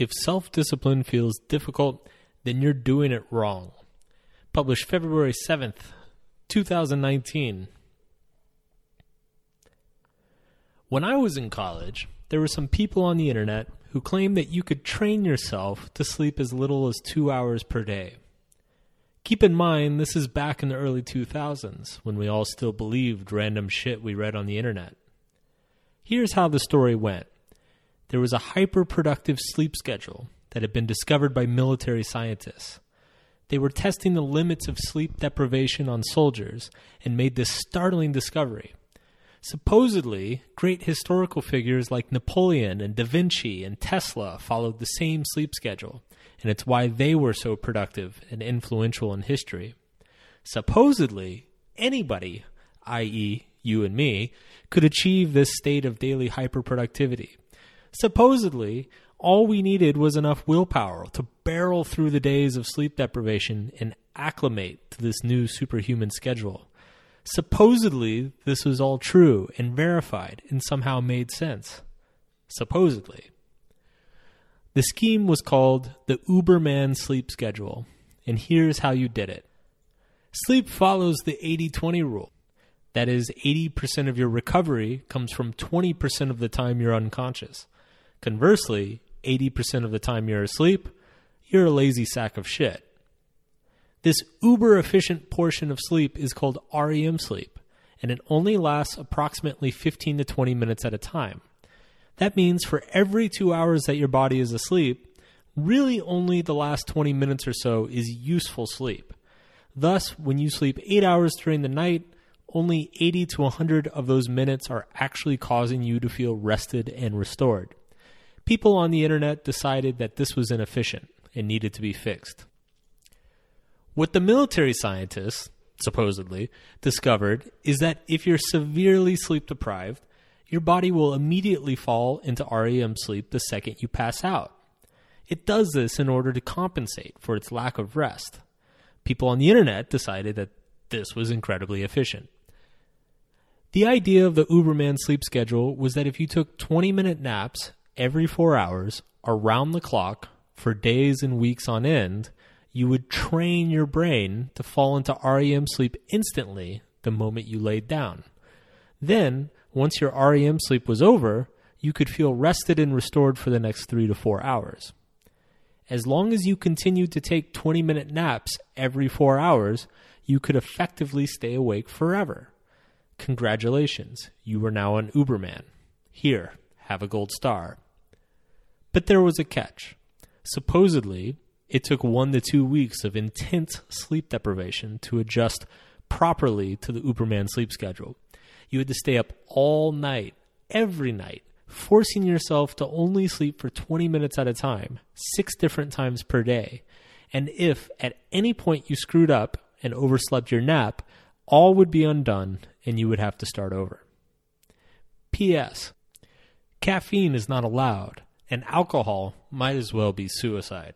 If self discipline feels difficult, then you're doing it wrong. Published February 7th, 2019. When I was in college, there were some people on the internet who claimed that you could train yourself to sleep as little as two hours per day. Keep in mind, this is back in the early 2000s when we all still believed random shit we read on the internet. Here's how the story went there was a hyperproductive sleep schedule that had been discovered by military scientists. They were testing the limits of sleep deprivation on soldiers and made this startling discovery. Supposedly, great historical figures like Napoleon and Da Vinci and Tesla followed the same sleep schedule, and it's why they were so productive and influential in history. Supposedly, anybody, i.e., you and me, could achieve this state of daily hyperproductivity. Supposedly, all we needed was enough willpower to barrel through the days of sleep deprivation and acclimate to this new superhuman schedule. Supposedly, this was all true and verified and somehow made sense. Supposedly. The scheme was called the Uberman sleep schedule, and here's how you did it. Sleep follows the 80 20 rule. That is, 80% of your recovery comes from 20% of the time you're unconscious. Conversely, 80% of the time you're asleep, you're a lazy sack of shit. This uber efficient portion of sleep is called REM sleep, and it only lasts approximately 15 to 20 minutes at a time. That means for every two hours that your body is asleep, really only the last 20 minutes or so is useful sleep. Thus, when you sleep 8 hours during the night, only 80 to 100 of those minutes are actually causing you to feel rested and restored people on the internet decided that this was inefficient and needed to be fixed. What the military scientists, supposedly, discovered is that if you're severely sleep deprived, your body will immediately fall into REM sleep the second you pass out. It does this in order to compensate for its lack of rest. People on the internet decided that this was incredibly efficient. The idea of the Uberman sleep schedule was that if you took 20 minute naps every four hours, around the clock, for days and weeks on end, you would train your brain to fall into REM sleep instantly the moment you laid down. Then, once your REM sleep was over, you could feel rested and restored for the next three to four hours. As long as you continued to take 20 minute naps every four hours, you could effectively stay awake forever. Congratulations, you are now an Uberman. Here, have a gold star. But there was a catch. Supposedly, it took one to two weeks of intense sleep deprivation to adjust properly to the Uberman sleep schedule. You had to stay up all night, every night, forcing yourself to only sleep for 20 minutes at a time, six different times per day. And if at any point you screwed up and overslept your nap, all would be undone and you would have to start over. P.S. Caffeine is not allowed and alcohol might as well be suicide.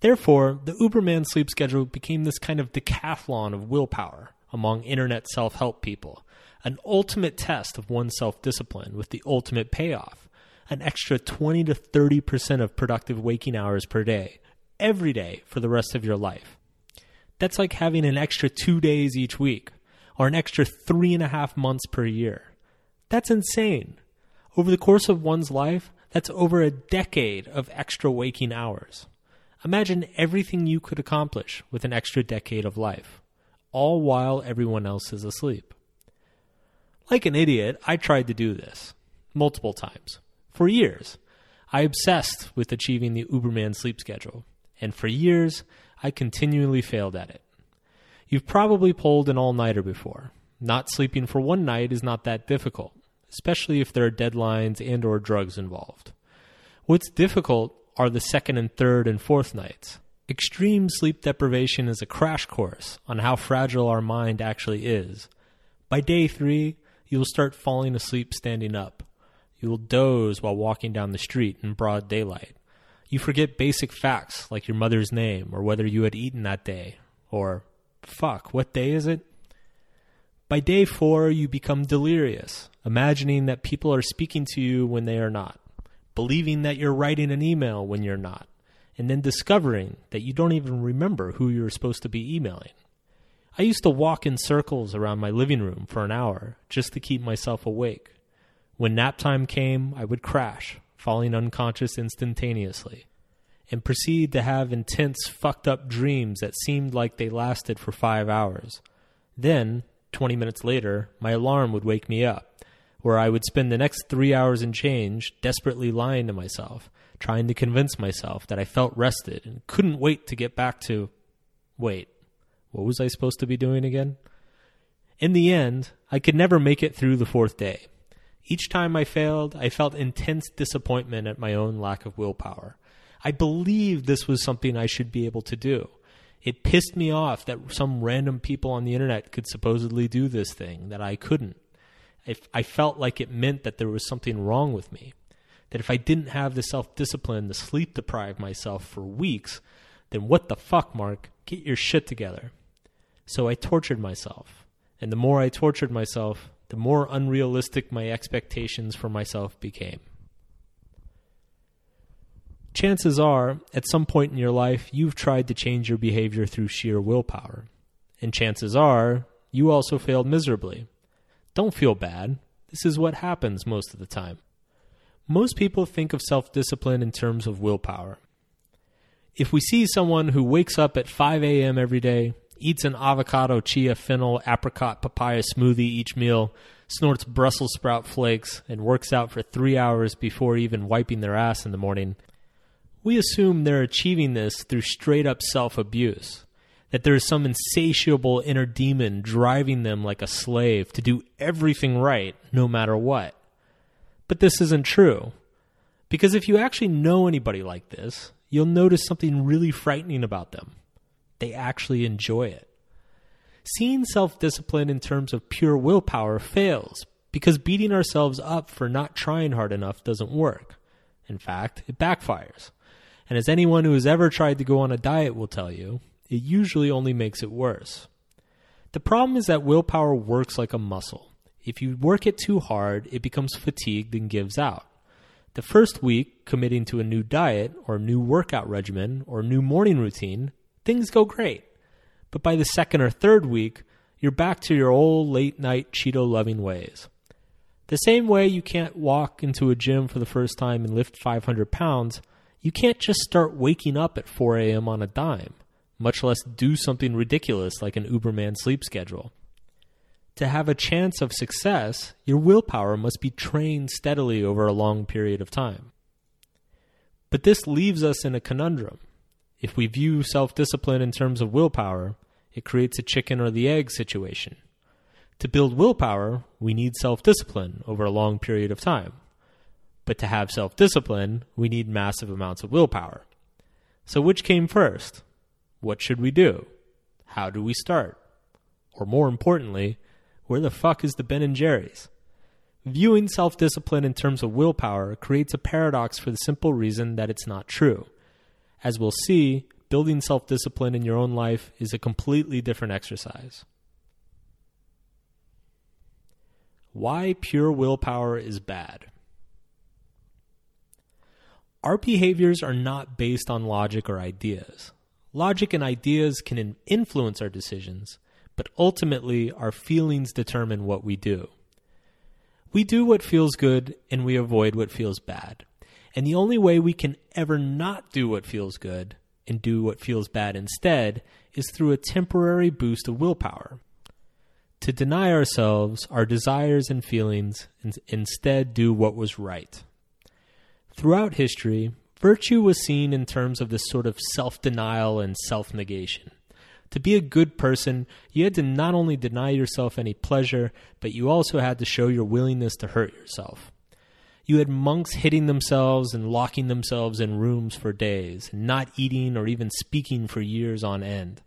Therefore, the Uberman sleep schedule became this kind of decathlon of willpower among internet self help people, an ultimate test of one's self discipline with the ultimate payoff an extra 20 to 30% of productive waking hours per day, every day for the rest of your life. That's like having an extra two days each week, or an extra three and a half months per year. That's insane. Over the course of one's life, that's over a decade of extra waking hours. Imagine everything you could accomplish with an extra decade of life, all while everyone else is asleep. Like an idiot, I tried to do this multiple times. For years, I obsessed with achieving the Uberman sleep schedule, and for years, I continually failed at it. You've probably pulled an all nighter before. Not sleeping for one night is not that difficult especially if there are deadlines and or drugs involved. What's difficult are the second and third and fourth nights. Extreme sleep deprivation is a crash course on how fragile our mind actually is. By day 3, you will start falling asleep standing up. You will doze while walking down the street in broad daylight. You forget basic facts like your mother's name or whether you had eaten that day. Or, fuck, what day is it? By day four, you become delirious, imagining that people are speaking to you when they are not. Believing that you're writing an email when you're not, and then discovering that you don't even remember who you're supposed to be emailing. I used to walk in circles around my living room for an hour just to keep myself awake. When nap time came, I would crash, falling unconscious instantaneously, and proceed to have intense, fucked up dreams that seemed like they lasted for five hours. Then, 20 minutes later, my alarm would wake me up, where I would spend the next three hours and change desperately lying to myself, trying to convince myself that I felt rested and couldn't wait to get back to. Wait, what was I supposed to be doing again? In the end, I could never make it through the fourth day. Each time I failed, I felt intense disappointment at my own lack of willpower. I believed this was something I should be able to do. It pissed me off that some random people on the internet could supposedly do this thing that I couldn't. If I felt like it meant that there was something wrong with me. That if I didn't have the self discipline to sleep deprive myself for weeks, then what the fuck, Mark? Get your shit together. So I tortured myself. And the more I tortured myself, the more unrealistic my expectations for myself became. Chances are, at some point in your life, you've tried to change your behavior through sheer willpower. And chances are, you also failed miserably. Don't feel bad. This is what happens most of the time. Most people think of self discipline in terms of willpower. If we see someone who wakes up at 5 a.m. every day, eats an avocado, chia, fennel, apricot, papaya smoothie each meal, snorts Brussels sprout flakes, and works out for three hours before even wiping their ass in the morning, we assume they're achieving this through straight up self abuse. That there is some insatiable inner demon driving them like a slave to do everything right, no matter what. But this isn't true. Because if you actually know anybody like this, you'll notice something really frightening about them they actually enjoy it. Seeing self discipline in terms of pure willpower fails because beating ourselves up for not trying hard enough doesn't work. In fact, it backfires. And as anyone who has ever tried to go on a diet will tell you, it usually only makes it worse. The problem is that willpower works like a muscle. If you work it too hard, it becomes fatigued and gives out. The first week, committing to a new diet or new workout regimen or new morning routine things go great. But by the second or third week, you're back to your old late night Cheeto loving ways. The same way you can't walk into a gym for the first time and lift 500 pounds, you can't just start waking up at 4 a.m. on a dime, much less do something ridiculous like an Uberman sleep schedule. To have a chance of success, your willpower must be trained steadily over a long period of time. But this leaves us in a conundrum. If we view self discipline in terms of willpower, it creates a chicken or the egg situation. To build willpower, we need self discipline over a long period of time. But to have self discipline, we need massive amounts of willpower. So, which came first? What should we do? How do we start? Or more importantly, where the fuck is the Ben and Jerry's? Viewing self discipline in terms of willpower creates a paradox for the simple reason that it's not true. As we'll see, building self discipline in your own life is a completely different exercise. Why pure willpower is bad. Our behaviors are not based on logic or ideas. Logic and ideas can influence our decisions, but ultimately our feelings determine what we do. We do what feels good and we avoid what feels bad. And the only way we can ever not do what feels good and do what feels bad instead is through a temporary boost of willpower. To deny ourselves our desires and feelings and instead do what was right. Throughout history, virtue was seen in terms of this sort of self denial and self negation. To be a good person, you had to not only deny yourself any pleasure, but you also had to show your willingness to hurt yourself. You had monks hitting themselves and locking themselves in rooms for days, not eating or even speaking for years on end.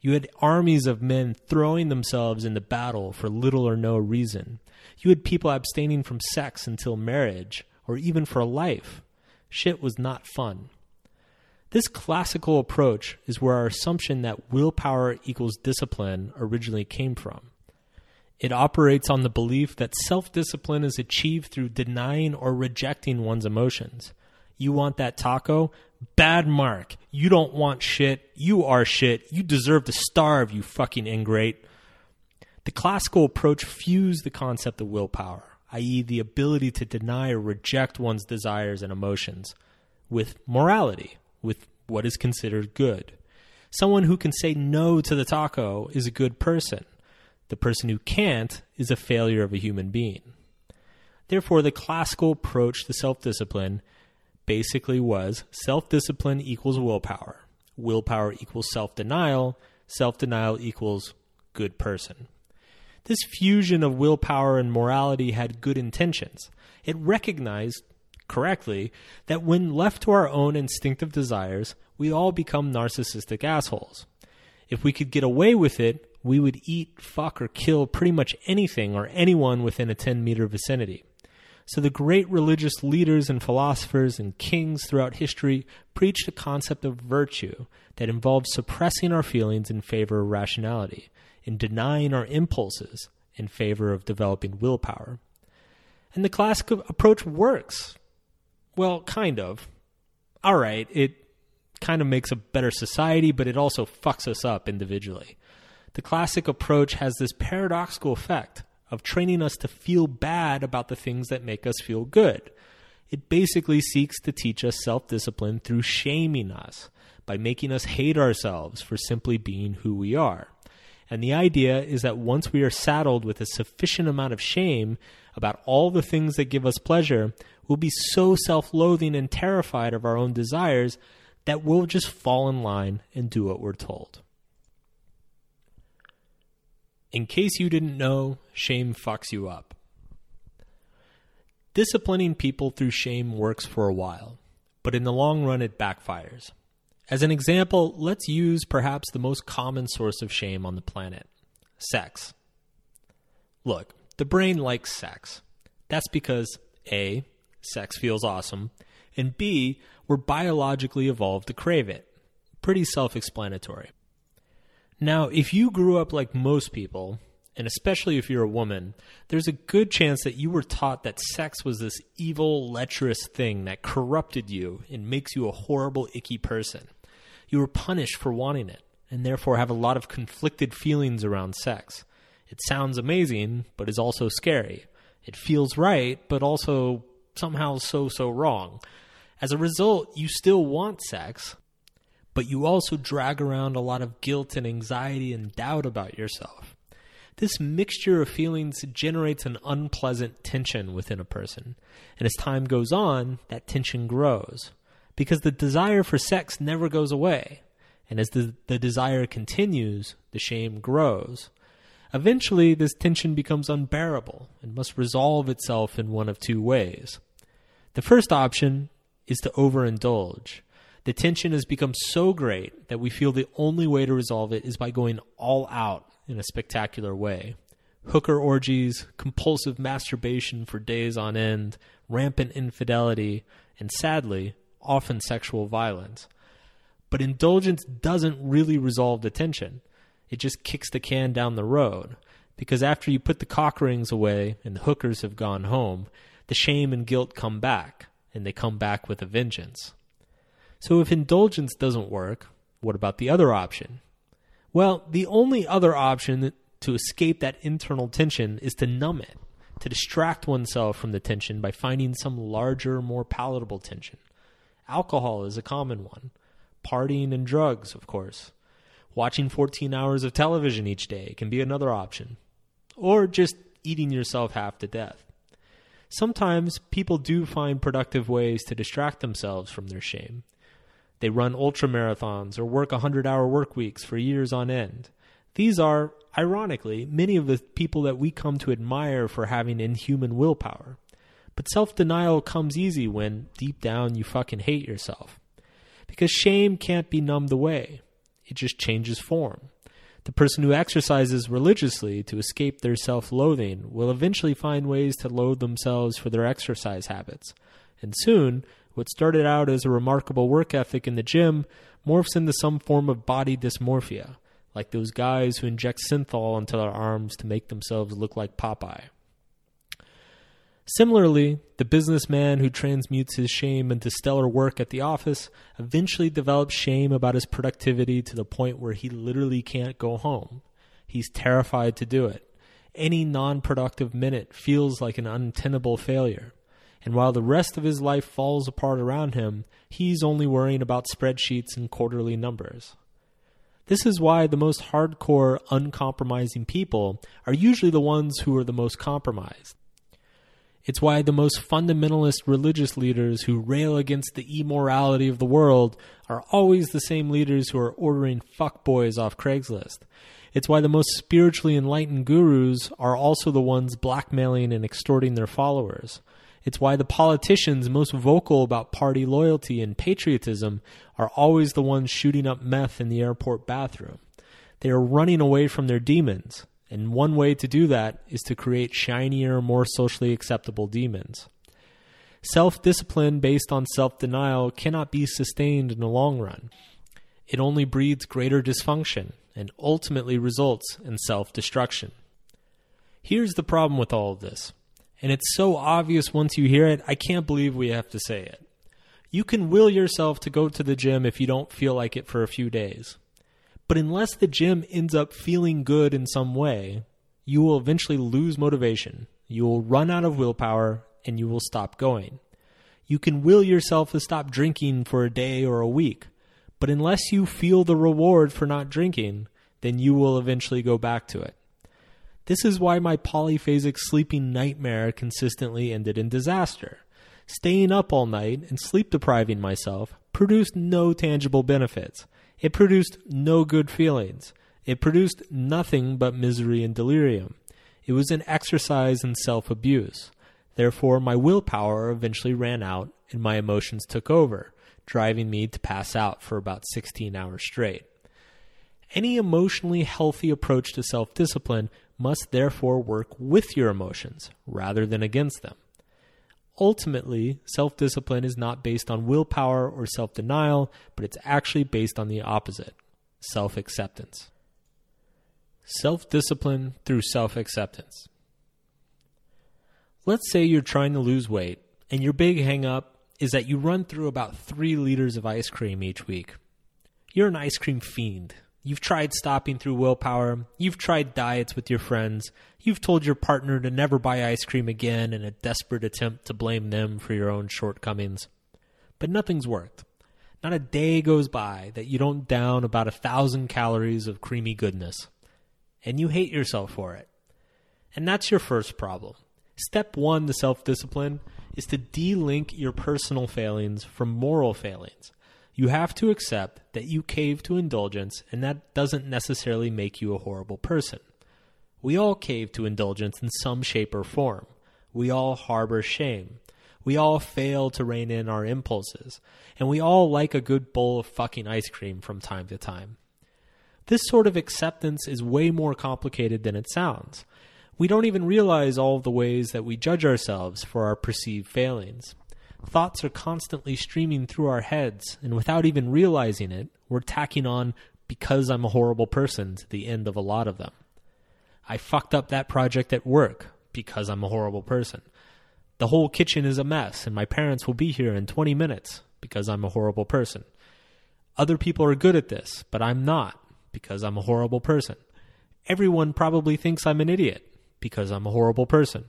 You had armies of men throwing themselves into battle for little or no reason. You had people abstaining from sex until marriage, or even for life. Shit was not fun. This classical approach is where our assumption that willpower equals discipline originally came from. It operates on the belief that self discipline is achieved through denying or rejecting one's emotions. You want that taco? Bad mark. You don't want shit. You are shit. You deserve to starve, you fucking ingrate. The classical approach fused the concept of willpower, i.e., the ability to deny or reject one's desires and emotions, with morality, with what is considered good. Someone who can say no to the taco is a good person. The person who can't is a failure of a human being. Therefore, the classical approach to self discipline basically was self discipline equals willpower, willpower equals self denial, self denial equals good person. This fusion of willpower and morality had good intentions. It recognized correctly that when left to our own instinctive desires, we all become narcissistic assholes. If we could get away with it, we would eat, fuck, or kill pretty much anything or anyone within a 10 meter vicinity. So the great religious leaders and philosophers and kings throughout history preached a concept of virtue that involved suppressing our feelings in favor of rationality in denying our impulses in favor of developing willpower. And the classic approach works. Well, kind of. All right, it kind of makes a better society, but it also fucks us up individually. The classic approach has this paradoxical effect of training us to feel bad about the things that make us feel good. It basically seeks to teach us self discipline through shaming us by making us hate ourselves for simply being who we are. And the idea is that once we are saddled with a sufficient amount of shame about all the things that give us pleasure, we'll be so self loathing and terrified of our own desires that we'll just fall in line and do what we're told. In case you didn't know, shame fucks you up. Disciplining people through shame works for a while, but in the long run, it backfires. As an example, let's use perhaps the most common source of shame on the planet sex. Look, the brain likes sex. That's because A, sex feels awesome, and B, we're biologically evolved to crave it. Pretty self explanatory. Now, if you grew up like most people, and especially if you're a woman, there's a good chance that you were taught that sex was this evil, lecherous thing that corrupted you and makes you a horrible, icky person you were punished for wanting it, and therefore have a lot of conflicted feelings around sex. It sounds amazing, but is also scary. It feels right, but also somehow so, so wrong. As a result, you still want sex, but you also drag around a lot of guilt and anxiety and doubt about yourself. This mixture of feelings generates an unpleasant tension within a person, and as time goes on, that tension grows because the desire for sex never goes away. And as the, the desire continues, the shame grows. Eventually, this tension becomes unbearable and must resolve itself in one of two ways. The first option is to overindulge. The tension has become so great that we feel the only way to resolve it is by going all out in a spectacular way. Hooker orgies, compulsive masturbation for days on end, rampant infidelity, and sadly, often sexual violence. But indulgence doesn't really resolve the tension. It just kicks the can down the road. Because after you put the cock rings away and the hookers have gone home, the shame and guilt come back, and they come back with a vengeance. So if indulgence doesn't work, what about the other option? Well, the only other option to escape that internal tension is to numb it, to distract oneself from the tension by finding some larger, more palatable tension. Alcohol is a common one. Partying and drugs, of course. Watching 14 hours of television each day can be another option. Or just eating yourself half to death. Sometimes people do find productive ways to distract themselves from their shame. They run ultra marathons or work 100 hour work weeks for years on end. These are, ironically, many of the people that we come to admire for having inhuman willpower. But self denial comes easy when deep down you fucking hate yourself. Because shame can't be numbed away, it just changes form. The person who exercises religiously to escape their self loathing will eventually find ways to loathe themselves for their exercise habits. And soon, what started out as a remarkable work ethic in the gym morphs into some form of body dysmorphia, like those guys who inject synthol into their arms to make themselves look like Popeye. Similarly, the businessman who transmutes his shame into stellar work at the office eventually develops shame about his productivity to the point where he literally can't go home. He's terrified to do it. Any non productive minute feels like an untenable failure. And while the rest of his life falls apart around him, he's only worrying about spreadsheets and quarterly numbers. This is why the most hardcore, uncompromising people are usually the ones who are the most compromised. It's why the most fundamentalist religious leaders who rail against the immorality of the world are always the same leaders who are ordering fuckboys off Craigslist. It's why the most spiritually enlightened gurus are also the ones blackmailing and extorting their followers. It's why the politicians most vocal about party loyalty and patriotism are always the ones shooting up meth in the airport bathroom. They are running away from their demons. And one way to do that is to create shinier, more socially acceptable demons. Self discipline based on self denial cannot be sustained in the long run. It only breeds greater dysfunction and ultimately results in self destruction. Here's the problem with all of this, and it's so obvious once you hear it, I can't believe we have to say it. You can will yourself to go to the gym if you don't feel like it for a few days. But unless the gym ends up feeling good in some way, you will eventually lose motivation. You will run out of willpower and you will stop going. You can will yourself to stop drinking for a day or a week, but unless you feel the reward for not drinking, then you will eventually go back to it. This is why my polyphasic sleeping nightmare consistently ended in disaster. Staying up all night and sleep depriving myself produced no tangible benefits. It produced no good feelings. It produced nothing but misery and delirium. It was an exercise in self abuse. Therefore, my willpower eventually ran out and my emotions took over, driving me to pass out for about 16 hours straight. Any emotionally healthy approach to self discipline must therefore work with your emotions rather than against them. Ultimately, self discipline is not based on willpower or self denial, but it's actually based on the opposite self acceptance. Self discipline through self acceptance. Let's say you're trying to lose weight, and your big hang up is that you run through about three liters of ice cream each week. You're an ice cream fiend. You've tried stopping through willpower. You've tried diets with your friends. You've told your partner to never buy ice cream again in a desperate attempt to blame them for your own shortcomings. But nothing's worked. Not a day goes by that you don't down about a thousand calories of creamy goodness. And you hate yourself for it. And that's your first problem. Step one to self discipline is to de link your personal failings from moral failings you have to accept that you cave to indulgence, and that doesn't necessarily make you a horrible person. We all cave to indulgence in some shape or form. We all harbor shame. We all fail to rein in our impulses. And we all like a good bowl of fucking ice cream from time to time. This sort of acceptance is way more complicated than it sounds. We don't even realize all of the ways that we judge ourselves for our perceived failings. Thoughts are constantly streaming through our heads, and without even realizing it, we're tacking on because I'm a horrible person to the end of a lot of them. I fucked up that project at work because I'm a horrible person. The whole kitchen is a mess, and my parents will be here in 20 minutes because I'm a horrible person. Other people are good at this, but I'm not because I'm a horrible person. Everyone probably thinks I'm an idiot because I'm a horrible person.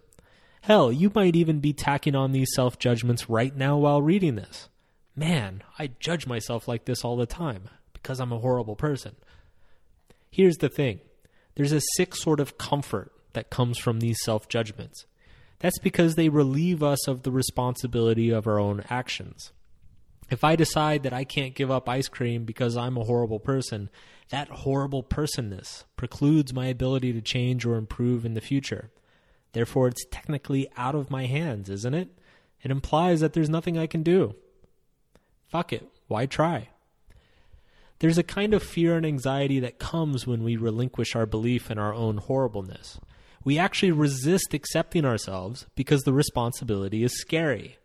Hell, you might even be tacking on these self judgments right now while reading this. Man, I judge myself like this all the time because I'm a horrible person. Here's the thing there's a sick sort of comfort that comes from these self judgments. That's because they relieve us of the responsibility of our own actions. If I decide that I can't give up ice cream because I'm a horrible person, that horrible personness precludes my ability to change or improve in the future. Therefore, it's technically out of my hands, isn't it? It implies that there's nothing I can do. Fuck it. Why try? There's a kind of fear and anxiety that comes when we relinquish our belief in our own horribleness. We actually resist accepting ourselves because the responsibility is scary.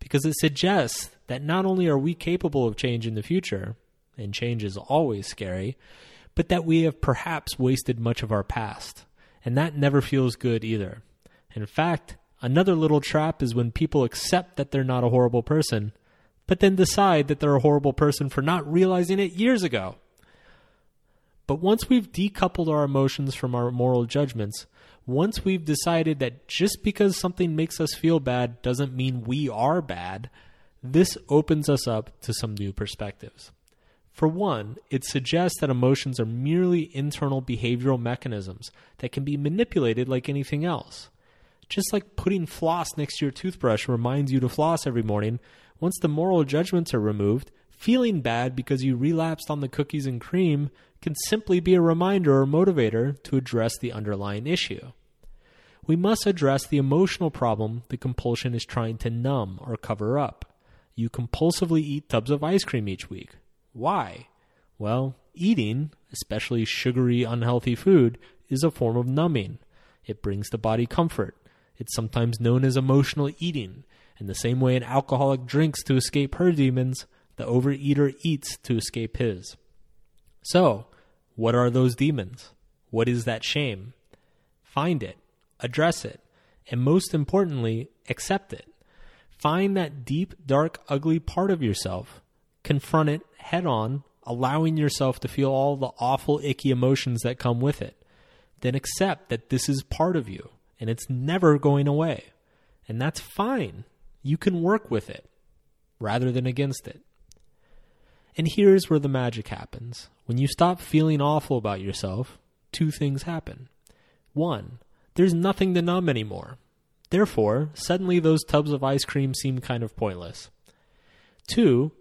Because it suggests that not only are we capable of change in the future, and change is always scary, but that we have perhaps wasted much of our past. And that never feels good either. In fact, another little trap is when people accept that they're not a horrible person, but then decide that they're a horrible person for not realizing it years ago. But once we've decoupled our emotions from our moral judgments, once we've decided that just because something makes us feel bad doesn't mean we are bad, this opens us up to some new perspectives. For one, it suggests that emotions are merely internal behavioral mechanisms that can be manipulated like anything else. Just like putting floss next to your toothbrush reminds you to floss every morning, once the moral judgments are removed, feeling bad because you relapsed on the cookies and cream can simply be a reminder or motivator to address the underlying issue. We must address the emotional problem the compulsion is trying to numb or cover up. You compulsively eat tubs of ice cream each week. Why? Well, eating, especially sugary, unhealthy food, is a form of numbing. It brings the body comfort. It's sometimes known as emotional eating. In the same way an alcoholic drinks to escape her demons, the overeater eats to escape his. So, what are those demons? What is that shame? Find it, address it, and most importantly, accept it. Find that deep, dark, ugly part of yourself, confront it head on, allowing yourself to feel all the awful, icky emotions that come with it. Then accept that this is part of you and it's never going away. And that's fine. You can work with it rather than against it. And here's where the magic happens. When you stop feeling awful about yourself, two things happen. One, there's nothing to numb anymore. Therefore, suddenly those tubs of ice cream seem kind of pointless. Two,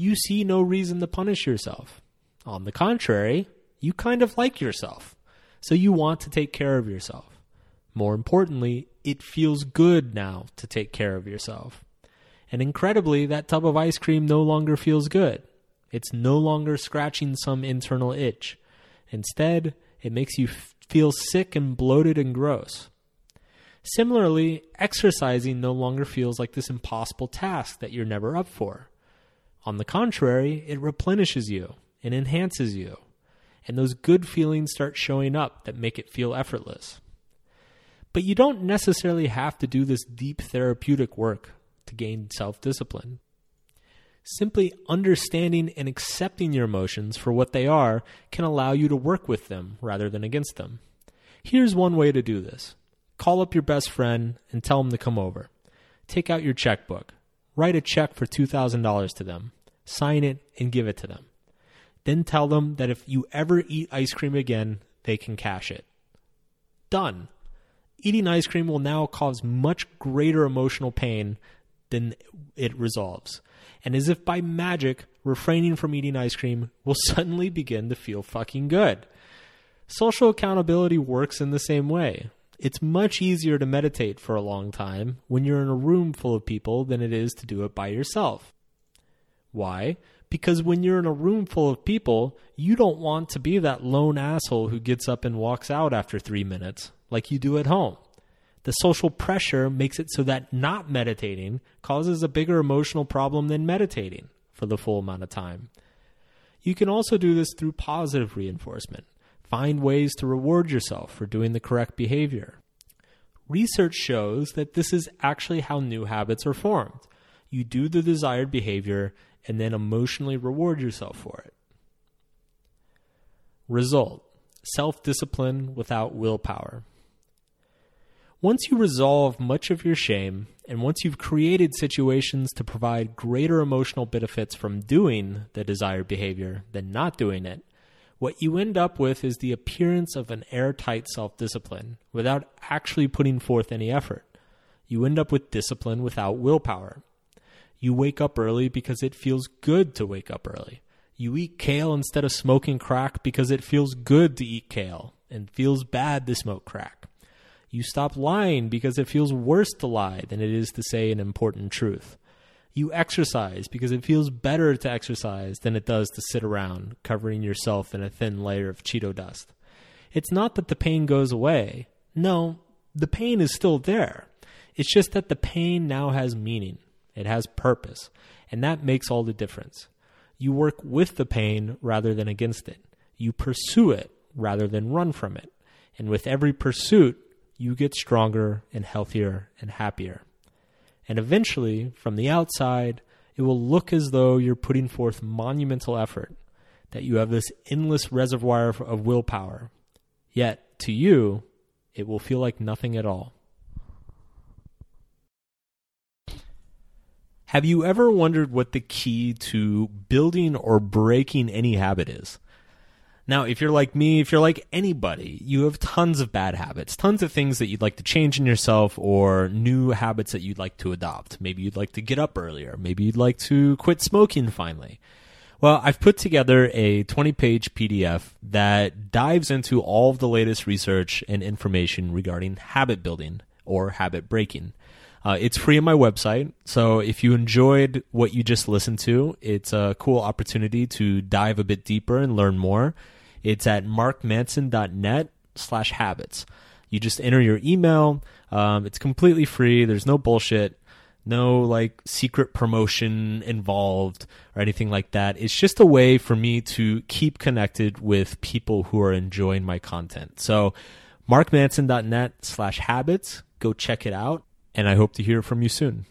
you see no reason to punish yourself. On the contrary, you kind of like yourself. So you want to take care of yourself. More importantly, it feels good now to take care of yourself. And incredibly, that tub of ice cream no longer feels good. It's no longer scratching some internal itch. Instead, it makes you feel sick and bloated and gross. Similarly, exercising no longer feels like this impossible task that you're never up for. On the contrary, it replenishes you and enhances you. And those good feelings start showing up that make it feel effortless. But you don't necessarily have to do this deep therapeutic work to gain self discipline. Simply understanding and accepting your emotions for what they are can allow you to work with them rather than against them. Here's one way to do this call up your best friend and tell him to come over. Take out your checkbook, write a check for $2,000 to them, sign it, and give it to them. Then tell them that if you ever eat ice cream again, they can cash it. Done. Eating ice cream will now cause much greater emotional pain than it resolves. And as if by magic, refraining from eating ice cream will suddenly begin to feel fucking good. Social accountability works in the same way. It's much easier to meditate for a long time when you're in a room full of people than it is to do it by yourself. Why? Because when you're in a room full of people, you don't want to be that lone asshole who gets up and walks out after three minutes like you do at home. The social pressure makes it so that not meditating causes a bigger emotional problem than meditating for the full amount of time. You can also do this through positive reinforcement. Find ways to reward yourself for doing the correct behavior. Research shows that this is actually how new habits are formed. You do the desired behavior and then emotionally reward yourself for it. Result self discipline without willpower. Once you resolve much of your shame, and once you've created situations to provide greater emotional benefits from doing the desired behavior than not doing it, what you end up with is the appearance of an airtight self discipline without actually putting forth any effort. You end up with discipline without willpower. You wake up early because it feels good to wake up early. You eat kale instead of smoking crack because it feels good to eat kale and feels bad to smoke crack. You stop lying because it feels worse to lie than it is to say an important truth. You exercise because it feels better to exercise than it does to sit around covering yourself in a thin layer of Cheeto dust. It's not that the pain goes away. No, the pain is still there. It's just that the pain now has meaning. It has purpose. And that makes all the difference. You work with the pain rather than against it. you pursue it rather than run from it. And with every pursuit, you get stronger and healthier and happier. And eventually, from the outside, it will look as though you're putting forth monumental effort, that you have this endless reservoir of willpower. Yet, to you, it will feel like nothing at all. Have you ever wondered what the key to building or breaking any habit is? Now, if you're like me, if you're like anybody, you have tons of bad habits, tons of things that you'd like to change in yourself or new habits that you'd like to adopt. Maybe you'd like to get up earlier. Maybe you'd like to quit smoking finally. Well, I've put together a 20 page PDF that dives into all of the latest research and information regarding habit building or habit breaking. Uh, it's free on my website. So if you enjoyed what you just listened to, it's a cool opportunity to dive a bit deeper and learn more. It's at markmanson.net slash habits. You just enter your email. Um, it's completely free. There's no bullshit, no like secret promotion involved or anything like that. It's just a way for me to keep connected with people who are enjoying my content. So markmanson.net slash habits. Go check it out and I hope to hear from you soon.